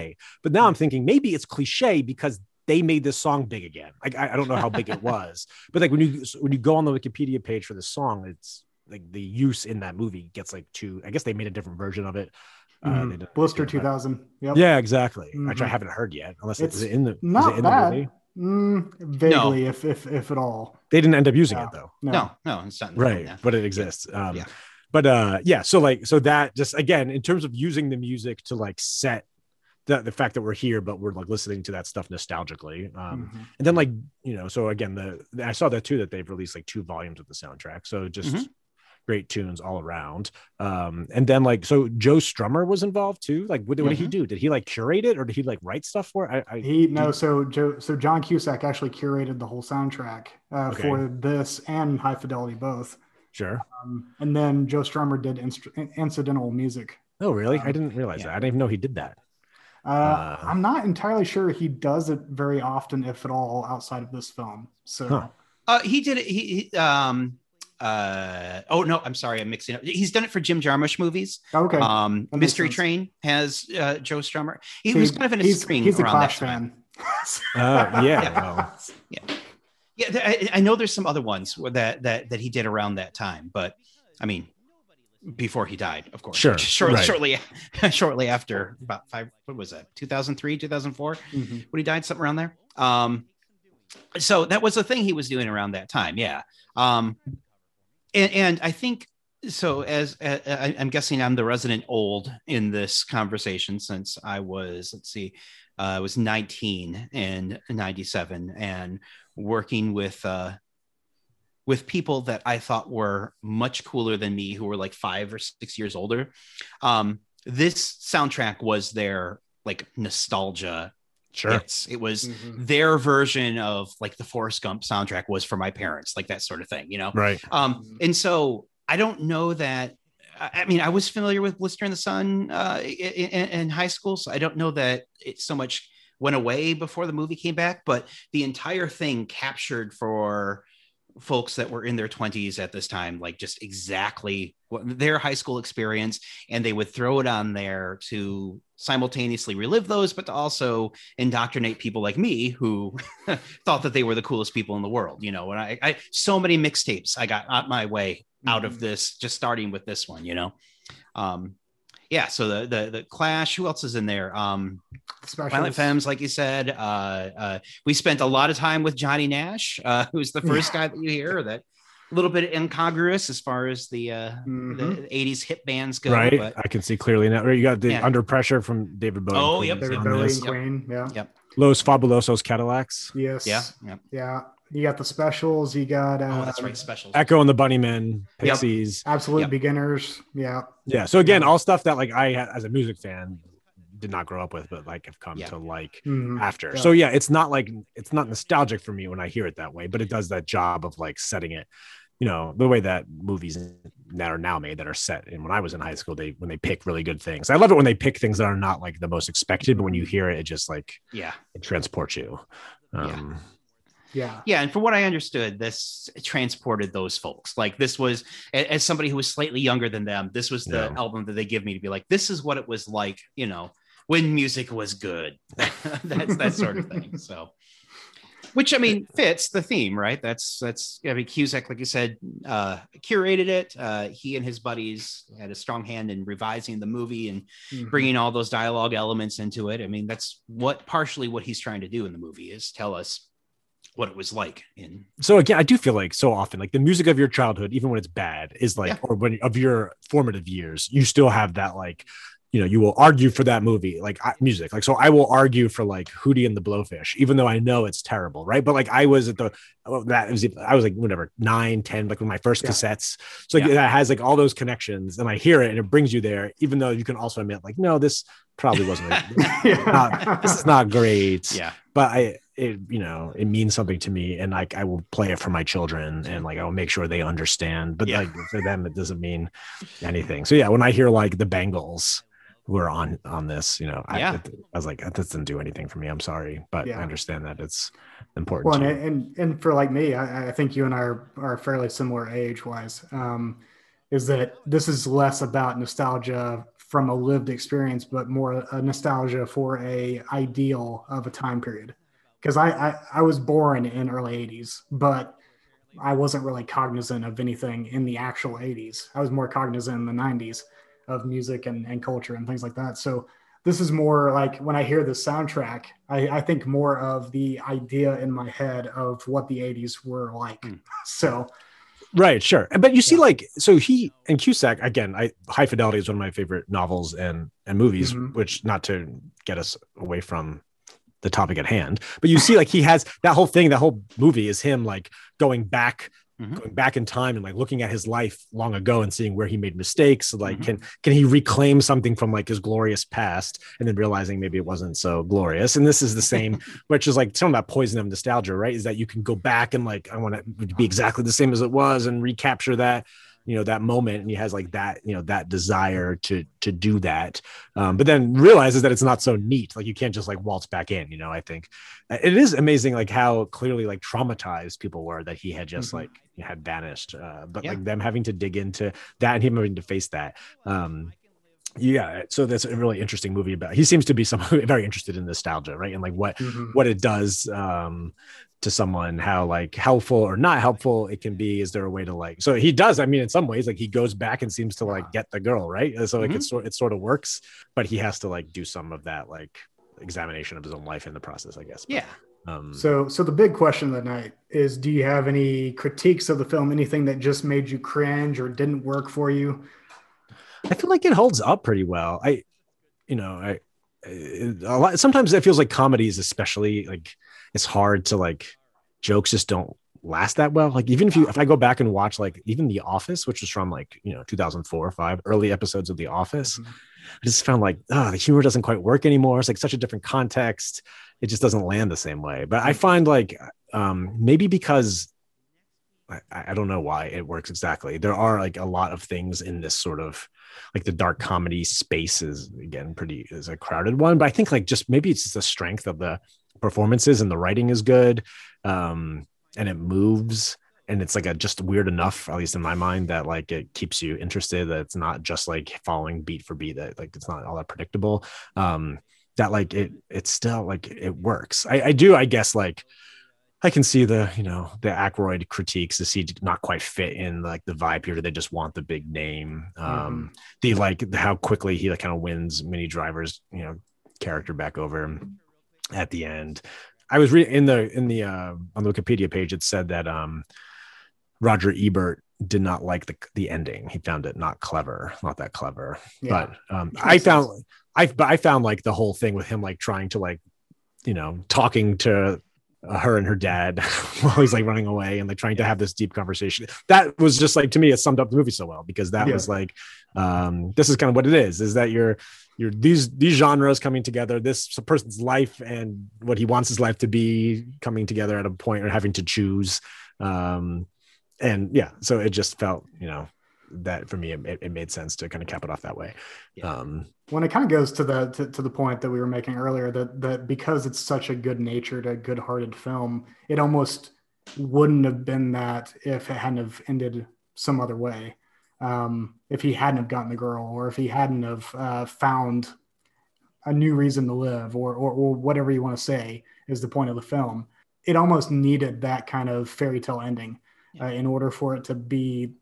But now I'm thinking maybe it's cliche because they made this song big again. Like I, I don't know how big it was, but like when you when you go on the Wikipedia page for the song, it's like the use in that movie gets like two. I guess they made a different version of it. Uh, Mhm. they Blister 2000. Yep. yeah, exactly. Which I Mhm. haven't heard yet, unless it's, It's in the not it in bad. the movie. Mm, vaguely, if if if at all. They didn't end up using Yeah. it though, no, no, it's not. in film, right? yeah. But it exists. Um, Yeah. But uh, yeah. So like, so that just again, in terms of using the music to like set the the fact that we're here, but we're like listening to that stuff nostalgically. Um, Mhm. and then like you know, so again, the I saw that too that they've released like two volumes of the soundtrack. So just. Mhm. Great tunes all around, um, and then like so, Joe Strummer was involved too. Like, what, what did he Mhm. do? Did he like curate it, or did he like write stuff for it? I, I He no, so Joe, so John Cusack actually curated the whole soundtrack uh, Okay. for this and High Fidelity both. sure. Um, and then Joe Strummer did instru- incidental music. Oh, really? I Um, didn't realize yeah. that. I didn't even know he did that. Uh, Uh, I'm not entirely sure he does it very often, if at all, outside of this film. So Huh. Uh, he did it. He, he um. Uh. Oh no, I'm sorry. I'm mixing up. He's done it for Jim Jarmusch movies. okay, Um. Mystery sense. Train has uh, Joe Strummer. He See, was kind of in a he's, string he's a around Clash that time. fan. Uh, yeah. Yeah. well, Yeah, th- I, I know there's some other ones that that that he did around that time, but I mean, before he died, of course. Sure, right. shortly, shortly after about five. What was that? 2003, 2004 Mhm. when he died, something around there. Um, so that was the thing he was doing around that time. Yeah. Um, and, and I think so. As uh, I, I'm guessing, I'm the resident old in this conversation since I was. Let's see, uh, I was 19 and 97, and working with uh, with people that I thought were much cooler than me, who were like five or six years older. Um, this soundtrack was their like nostalgia sure. hits. It was Mhm. their version of like the Forrest Gump soundtrack was for my parents, like that sort of thing, you know? Right. Um, Mhm. and so I don't know that. I I mean, I was familiar with Blister in the Sun uh, in, in, in high school, so I don't know that it so much went away before the movie came back, but the entire thing captured for folks that were in their 20s at this time like just exactly what their high school experience and they would throw it on there to simultaneously relive those but to also indoctrinate people like me who thought that they were the coolest people in the world you know and i, I so many mixtapes i got out my way out of Mhm. this just starting with this one you know um yeah so the the, the clash who else is in there um Specials. Violent Femmes, like you said. Uh, uh, we spent a lot of time with Johnny Nash, uh, who's the first guy that you hear that a little bit incongruous as far as the uh, Mhm. the 80s hip bands go. right. But I can see clearly now. You got the Yeah. under pressure from David Bowie. Oh, yep, is David Bowie this. and Queen. Yeah. Yep. Los Fabulosos Cadillacs. Yes. yeah, yeah. Yeah. You got the specials. You got uh, Oh, that's right. Specials. Echo and the Bunnymen, Yep. Pixies. Absolute Yep. beginners. Yeah. Yeah. So again, Yeah. all stuff that like I as a music fan did not grow up with, but like have come Yeah. to like Mhm. after. Yeah. So yeah, it's not like it's not nostalgic for me when I hear it that way, but it does that job of like setting it. You know the way that movies that are now made that are set. And when I was in high school, they when they pick really good things. I love it when they pick things that are not like the most expected, but when you hear it, it just like Yeah. it transports you. Um, Yeah. Yeah, Yeah. and from what I understood, this transported those folks. Like this was, as somebody who was slightly younger than them, this was the Yeah. album that they give me to be like, this is what it was like, you know, when music was good. that's that sort of thing. So, which I mean fits the theme, right? That's that's I mean Cusack, like you said, uh, curated it. Uh, he and his buddies had a strong hand in revising the movie and Mhm. bringing all those dialogue elements into it. I mean, that's what partially what he's trying to do in the movie is tell us what it was like in so again, I do feel like so often, like the music of your childhood, even when it's bad, is like, Yeah. or when of your formative years, you still have that like you know you will argue for that movie like I, music like so i will argue for like hootie and the blowfish even though i know it's terrible right but like i was at the oh, that was i was like whatever nine ten like with my first yeah. cassettes so like, yeah. that has like all those connections and i hear it and it brings you there even though you can also admit like no this probably wasn't yeah. not, this is not great yeah but i it you know it means something to me and like i will play it for my children and like i will make sure they understand but yeah. like for them it doesn't mean anything so yeah when i hear like the bengals who are on on this you know yeah. I, I was like that doesn't do anything for me i'm sorry but yeah. i understand that it's important well and, and, and for like me I, I, think you and i are, are fairly similar age wise um is that this is less about nostalgia from a lived experience but more a nostalgia for a ideal of a time period because I, I i was born in early 80s but i wasn't really cognizant of anything in the actual 80s i was more cognizant in the 90s of music and, and culture and things like that. So this is more like when I hear the soundtrack, I, I think more of the idea in my head of what the 80s were like. Mm. So Right, sure. But you see, yeah. like, so he and Cusack again. I High Fidelity is one of my favorite novels and and movies. Mm-hmm. Which, not to get us away from the topic at hand, but you see, like, he has that whole thing. That whole movie is him like going back mm-hmm. going back in time and like looking at his life long ago and seeing where he made mistakes like mm-hmm. can can he reclaim something from like his glorious past and then realizing maybe it wasn't so glorious and this is the same which is like some of that poison of nostalgia right is that you can go back and like i want to be exactly the same as it was and recapture that you know that moment and he has like that you know that desire to to do that um, but then realizes that it's not so neat like you can't just like waltz back in you know i think uh, it is amazing like how clearly like traumatized people were that he had just mm-hmm. like had vanished uh, but yeah. like them having to dig into that and him having to face that um yeah so that's a really interesting movie about he seems to be someone very interested in nostalgia right? And like what mm-hmm. what it does um to someone how like helpful or not helpful it can be is there a way to like so he does i mean in some ways like he goes back and seems to like get the girl right? So like mm-hmm. it's it sort of works but he has to like do some of that like examination of his own life in the process i guess but, yeah. um so so the big question of the night is do you have any critiques of the film? Anything that just made you cringe or didn't work for you i feel like it holds up pretty well i you know i a lot sometimes it feels like comedies especially like it's hard to like jokes just don't last that well. Like even if you if I go back and watch like even The Office, which was from like you know 2004 or five early episodes of The Office, mm-hmm. I just found like oh the humor doesn't quite work anymore. It's like such a different context. It just doesn't land the same way. But I find like um maybe because I, I don't know why it works exactly. There are like a lot of things in this sort of like the dark comedy space is again pretty is a crowded one. But I think like just maybe it's just the strength of the performances and the writing is good um, and it moves and it's like a just weird enough at least in my mind that like it keeps you interested that it's not just like following beat for beat that like it's not all that predictable um that like it it's still like it works i, I do i guess like I can see the, you know, the Aykroyd critiques, the see not quite fit in like the vibe here. They just want the big name. Um, mm-hmm. the like how quickly he like kind of wins Minnie Driver's, you know, character back over at the end. I was reading in the in the uh, on the Wikipedia page. It said that um, Roger Ebert did not like the the ending. He found it not clever, not that clever. Yeah. But um, I found I but I found like the whole thing with him like trying to like you know talking to uh, her and her dad while he's like running away and like trying to have this deep conversation. That was just like to me, it summed up the movie so well because that yeah. was like, um, this is kind of what it is: is that you're you're these these genres coming together, this person's life and what he wants his life to be coming together at a point or having to choose. Um, and yeah, so it just felt, you know, that for me it, it, made sense to kind of cap it off that way. Yeah. um when it kind of goes to the to, to, the point that we were making earlier that that because it's such a good natured a good hearted film it almost wouldn't have been that if it hadn't have ended some other way. Um if he hadn't have gotten the girl or if he hadn't have uh, found a new reason to live or, or or whatever you want to say is the point of the film it almost needed that kind of fairy tale ending uh, in order for it to be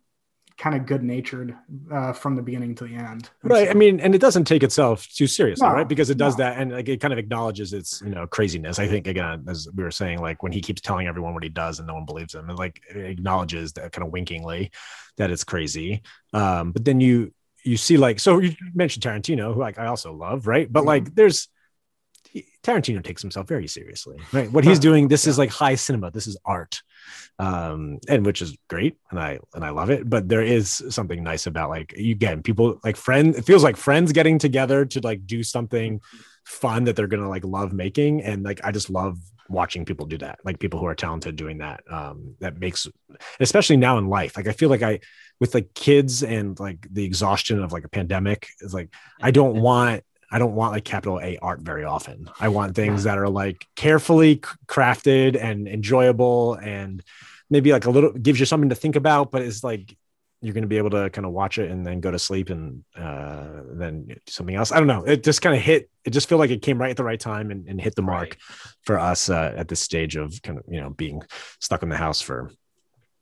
kind of good natured uh, from the beginning to the end. right. So, I mean, and it doesn't take itself too seriously, no, right? Because it does no. that and like it kind of acknowledges its you know craziness. I think again, as we were saying, like when he keeps telling everyone what he does and no one believes him, and like it acknowledges that kind of winkingly that it's crazy. Um, but then you you see like so you mentioned Tarantino, who like I also love, right? But Mhm. like there's he- Tarantino takes himself very seriously, right? What he's doing, this is like high cinema, this is art, um, and which is great, and I and I love it. But there is something nice about like you get people like friends. It feels like friends getting together to like do something fun that they're gonna like love making, and like I just love watching people do that. Like people who are talented doing that. Um, that makes, especially now in life, like I feel like I with like kids and like the exhaustion of like a pandemic is like I don't want I don't want like capital A art very often. I want things that are like carefully crafted and enjoyable and maybe like a little gives you something to think about, but it's like you're going to be able to kind of watch it and then go to sleep and uh, then do something else. I don't know. It just kind of hit. It just felt like it came right at the right time and, and hit the mark Right. for us uh, at this stage of kind of you know being stuck in the house for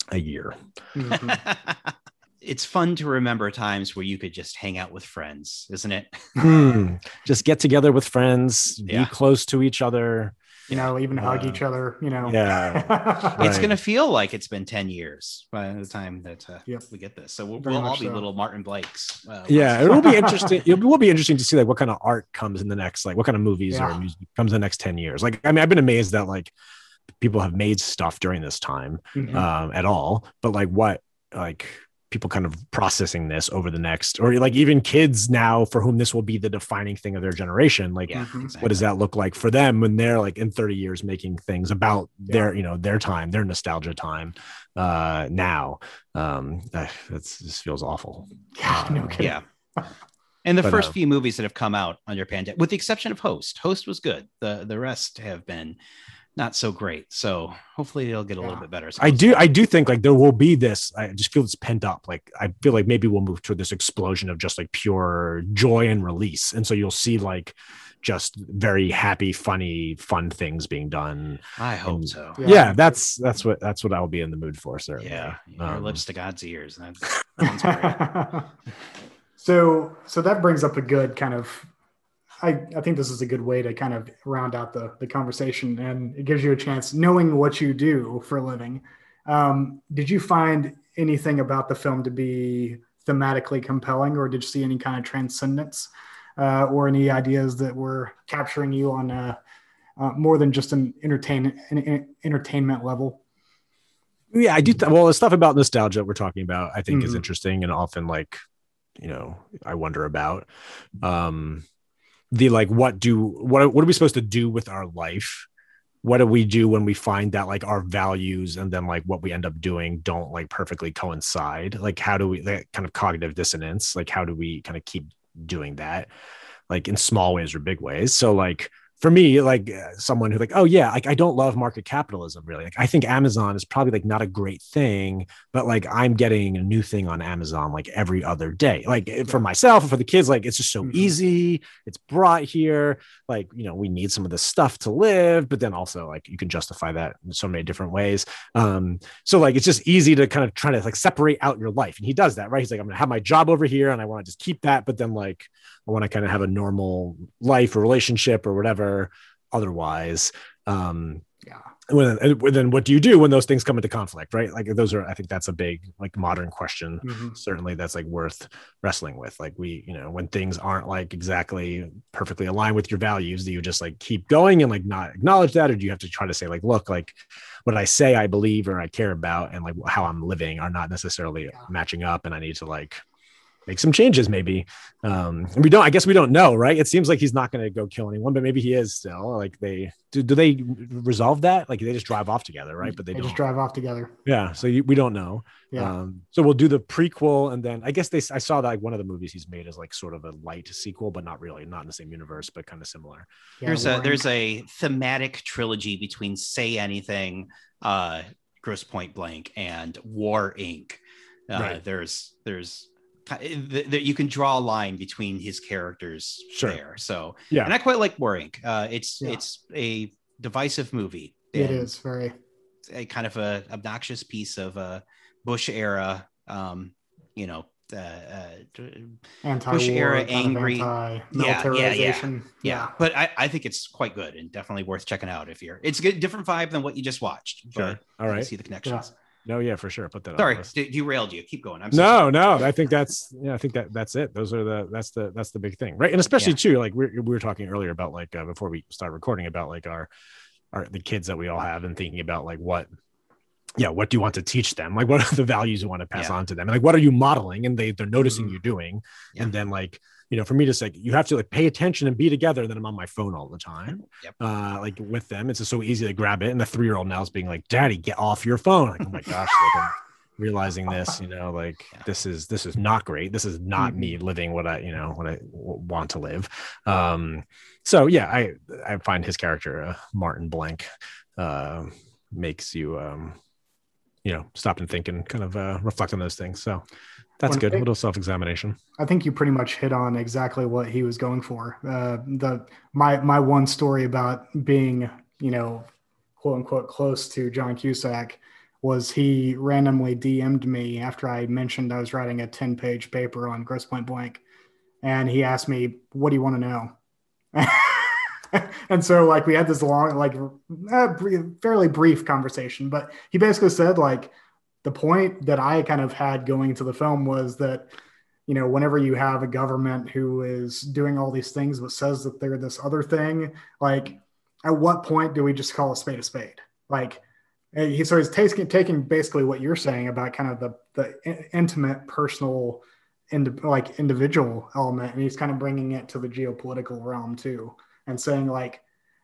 a year. Mhm. it's fun to remember times where you could just hang out with friends, isn't it? Hmm. Just get together with friends, Yeah. be close to each other. you know, even hug Uh, each other. You know. yeah. It's going to feel like it's been 10 years by the time that uh, Yep. we get this. So we'll, Very we'll all be so. little Martin Blanks. Uh, yeah it will be interesting it will be interesting to see like what kind of art comes in the next like what kind of movies Yeah. or music comes in the next 10 years like i mean i've been amazed that like people have made stuff during this time Mhm. um at all but like what like people kind of processing this over the next or like even kids now for whom this will be the defining thing of their generation like Yeah. Exactly. what does that look like for them when they're like in 30 years making things about Yeah. their you know their time their nostalgia time uh now um uh, that's this feels awful Yeah, no kidding. Yeah. And the But, first uh, few movies that have come out under pandemic, with the exception of Host, Host was good. The the rest have been not so great. So hopefully it'll get a little bit better. I do, I do think like there will be this. I just feel it's pent up. Like I feel like maybe we'll move toward this explosion of just like pure joy and release, and so you'll see like just very happy, funny, fun things being done. I hope and- so. Yeah. Yeah, that's that's what that's what I'll be in the mood for. Certainly. Yeah. Your Um, lips to God's ears. That, that sounds great. so so that brings up a good kind of I, I think this is a good way to kind of round out the, the conversation and it gives you a chance knowing what you do for a living. Um, did you find anything about the film to be thematically compelling or did you see any kind of transcendence uh, or any ideas that were capturing you on uh, uh, more than just an entertain an, an entertainment level? yeah i do th- well the stuff about nostalgia we're talking about i think is Mhm. interesting and often like you know i wonder about um the like what do what what are we supposed to do with our life? What do we do when we find that like our values and then like what we end up doing don't like perfectly coincide? Like how do we that kind of cognitive dissonance like how do we kind of keep doing that like in small ways or big ways? So like for me, like uh, someone who like, oh yeah, like I don't love market capitalism really. Like I think Amazon is probably like not a great thing, but like I'm getting a new thing on Amazon like every other day. Like eh, for myself and for the kids, like it's just so Mhm. easy. It's brought here. Like you know, we need some of this stuff to live, but then also like you can justify that in so many different ways. Um, so like it's just easy to kind of try to like separate out your life, and he does that, right? He's like, I'm gonna have my job over here, and I want to just keep that, but then like I want to kind of have a normal life or relationship or whatever otherwise. Um, Yeah. and then what do you do when those things come into conflict, right? Like those are, I think that's a big like modern question. Mhm. Certainly that's like worth wrestling with. Like we, you know, when things aren't like exactly perfectly aligned with your values, do you just like keep going and like not acknowledge that? Or do you have to try to say like, look, like what I say I believe or I care about and like how I'm living are not necessarily Yeah. matching up and I need to like make some changes maybe. Um we don't i guess we don't know right? It seems like he's not going to go kill anyone but maybe he is still. Like they do, do they resolve that? Like they just drive off together right? But they, They don't. just drive off together. yeah so you, we don't know. Yeah. um so we'll do the prequel and then i guess they i saw that like one of the movies he's made is like sort of a light sequel but not really not in the same universe but kind of similar. Yeah, there's a there's a thematic trilogy between Say Anything, uh, Grosse Pointe Blank, and War Inc. Uh, Right. There's there's th- th- you can draw a line between his characters Sure. there. So Yeah. and I quite like War Inc. Uh, it's Yeah. it's a divisive movie. It is very. a kind of a obnoxious piece of uh, Bush era, um, you know, uh, uh, anti Bush era kind of angry- anti-militarization. yeah, but I, I think it's quite good and definitely worth checking out if you're. It's a good, different vibe than what you just watched. But All right. I see the connections. No, yeah, for sure. Put that. Sorry, on the list. derailed you. Keep going. I'm so sorry. no no i think that's yeah i think that that's it those are the that's the that's the big thing right and especially too like we, we were talking earlier about like uh, before we start recording about like our our the kids that we all have and thinking about like what yeah what do you want to teach them like what are the values you want to pass Yeah. on to them and like what are you modeling and they they're noticing Mhm. you doing Yeah. and then like you know for me to say you have to like pay attention and be together then i'm on my phone all the time. Yep. uh like with them it's just so easy to grab it. And the three-year-old now is being like daddy get off your phone. Like oh my gosh like i'm realizing this you know like Yeah. this is this is not great. This is not me living what i you know what i want to live. Um so yeah i i find his character uh, martin blank uh makes you um you know stop and think and kind of uh reflect on those things. So that's One good a little self-examination I think you pretty much hit on exactly what he was going for. Uh, the my my one story about being, you know, quote unquote close to John Cusack was he randomly DM'd me after I mentioned I was writing a 10 page paper on Grosse Pointe Blank. And he asked me, What do you want to know? and so, like, we had this long, like, uh, fairly brief conversation, but he basically said, like, the point that I kind of had going into the film was that you know, whenever you have a government who is doing all these things but says that they're this other thing, like at what point do we just call a spade a spade? Like he so he's taking taking basically what you're saying about kind of the the intimate personal ind- like individual element and he's kind of bringing it to the geopolitical realm too and saying like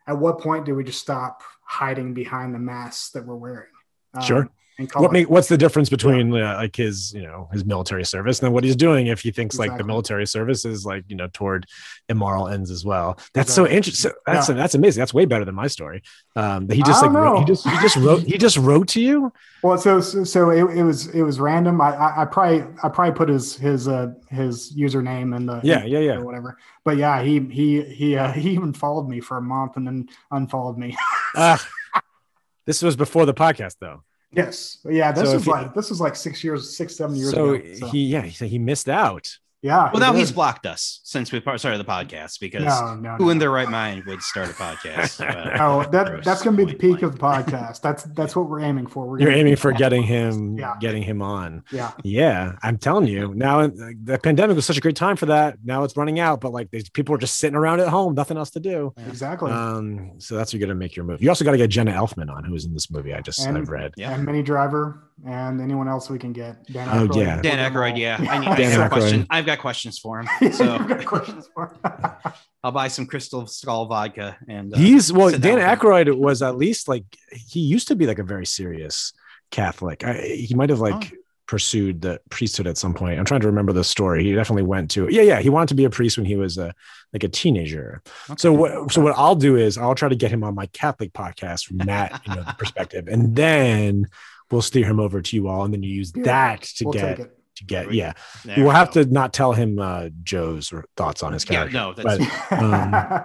at what point do we just stop hiding behind the masks that we're wearing Um, Sure. What make what's the difference between uh, like his you know his military service and then what he's doing if he thinks like the military service is like you know toward immoral ends as well? That's so interesting that's Yeah. that's amazing. That's way better than my story um that he just like wrote, he just he just wrote he just wrote to you? Well, so so, so it, it was it was random. I, I I probably I probably put his his uh his username and the yeah yeah yeah. or whatever. But yeah, he he he uh, he even followed me for a month and then unfollowed me. Ah, this was before the podcast though yes, yeah. This So was if he- like this was like six years, six seven years so ago. So, he yeah he, he missed out yeah. Well, now he he's blocked us since we par- started the podcast because no no. who no. in their right mind would start a podcast? about Oh, that that's gonna be the peak Blank? of the podcast. That's that's what we're aiming for. We're you're aiming for getting him Yeah. getting him on Yeah, yeah i'm telling you now uh, the pandemic was such a great time for that now it's running out but like these people are just sitting around at home nothing else to do exactly. Um, so that's you're gonna make your move. You also got to get Jenna Elfman on, who was in this movie. I just And- I've read. Yeah. And Minnie Driver and anyone else we can get. Dan Oh, Aykroyd. yeah. Dan We'll get them Aykroyd, yeah. I need I Dan have Aykroyd. questions. I've got questions for him. You've So got questions for I'll buy some Crystal Skull vodka and uh, He's well, Dan down with him. Aykroyd was at least like he used to be like a very serious Catholic. I, he might have like Oh. pursued the priesthood at some point. I'm trying to remember the story. He definitely went to yeah, yeah. He wanted to be a priest when he was a like a teenager. So what so what I'll do is I'll try to get him on my Catholic podcast from that you know perspective, and then we'll steer him over to you all, and then you use Yeah. that to We'll get to get There we yeah. There we'll have go. to not tell him uh, Joe's thoughts on his character. Yeah, no, that's But, um,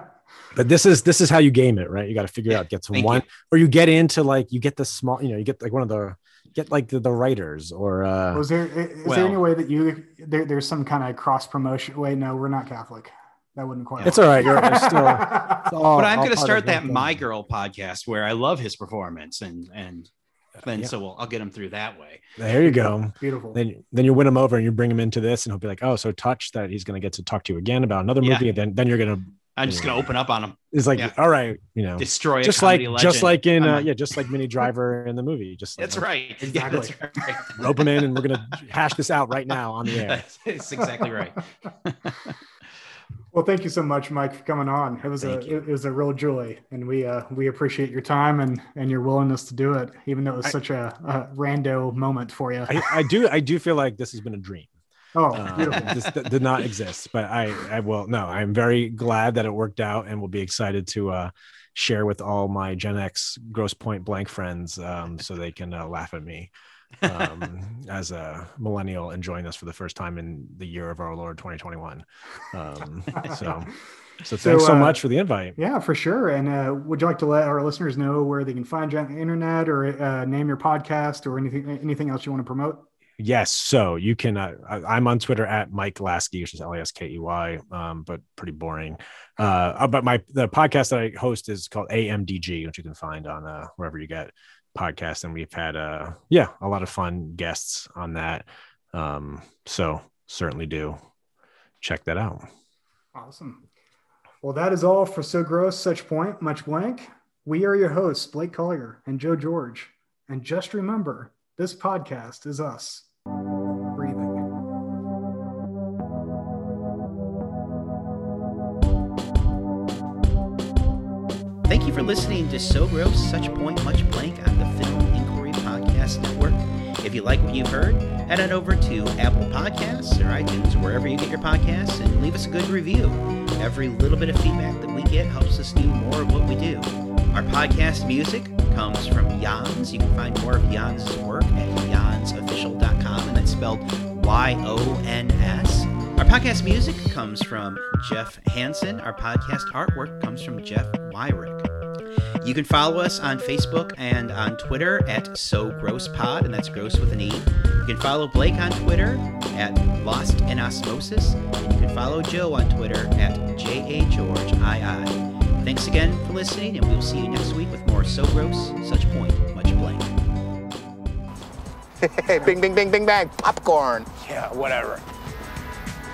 but this is this is how you game it, right? You got to figure Yeah, out get to one, you. or you get into like you get the small, you know, you get like one of the get like the, the writers or uh Was there is Well- there any way that you there, there's some kind of cross promotion? Wait, no, we're not Catholic. That wouldn't quite. it's all right. You're it's still. all- but I'm going to start that one My. Girl podcast where I love his performance and and then Yeah. so we'll, I'll get him through that way. There you go. Beautiful. Then then you win him over and you bring him into this, and he'll be like, "Oh, so touched that he's going to get to talk to you again about another Yeah. movie." And then then you're going to I'm just going to open up on him, it's like, Yeah. "All right, you know." destroy a Just like, comedy just like in, uh, yeah, just like Minnie Driver in the movie. Just like, That's right. Yeah, Exactly. that's right. rope him in, and we're gonna hash this out right now on the air. That's, that's exactly right. Well, thank you so much, Mike, for coming on. It was Thank a you. it was a real joy, and we uh we appreciate your time and and your willingness to do it, even though it was I- such a, a rando moment for you. I, I do, I do feel like this has been a dream. oh, Uh, this th- did not exist, but I, I will. No, I'm very glad that it worked out, and will be excited to uh, share with all my Gen X Grosse Pointe Blank friends, um, so they can uh, laugh at me um, as a millennial enjoying this for the first time in the year of our Lord 2021. Um, so, so thanks so uh, much for the invite. Yeah, for sure. And uh, would you like to let our listeners know where they can find you on the internet or uh, name your podcast or anything anything else you want to promote? Yes. So you can, uh, I'm on Twitter at Mike Laskey, which is L A S K E Y, um, but pretty boring. Uh, but my, the podcast that I host is called AMDG, which you can find on uh, wherever you get podcast, and we've had uh yeah a lot of fun guests on that. Um, so certainly do check that out. Awesome. Well, that is all for So Gross, Such Point, Much Blank. We are your hosts, Blake Collier and Joe George. And just remember, this podcast is us Thank you for listening to So Gross, Such Point, Much Blank on the Film Inquiry Podcast Network. If you like what you've heard, head on over to Apple Podcasts or iTunes or wherever you get your podcasts and leave us a good review. Every little bit of feedback that we get helps us do more of what we do. Our podcast music comes from Yons. You can find more of Yons' work at yonsofficial.com, and that's spelled Y O N S. Our podcast music comes from Jeff Hansen. Our podcast artwork comes from Jeff Wyrick. You can follow us on Facebook and on Twitter at So Gross Pod, and that's gross with an E. You can follow Blake on Twitter at Lost in Osmosis, and you can follow Joe on Twitter at JAGeorgeII. Thanks again for listening, and we'll see you next week with more So Gross, Such Point, Much Blank. Hey, bing, bing, bing, bing, bang. Popcorn. Yeah, whatever.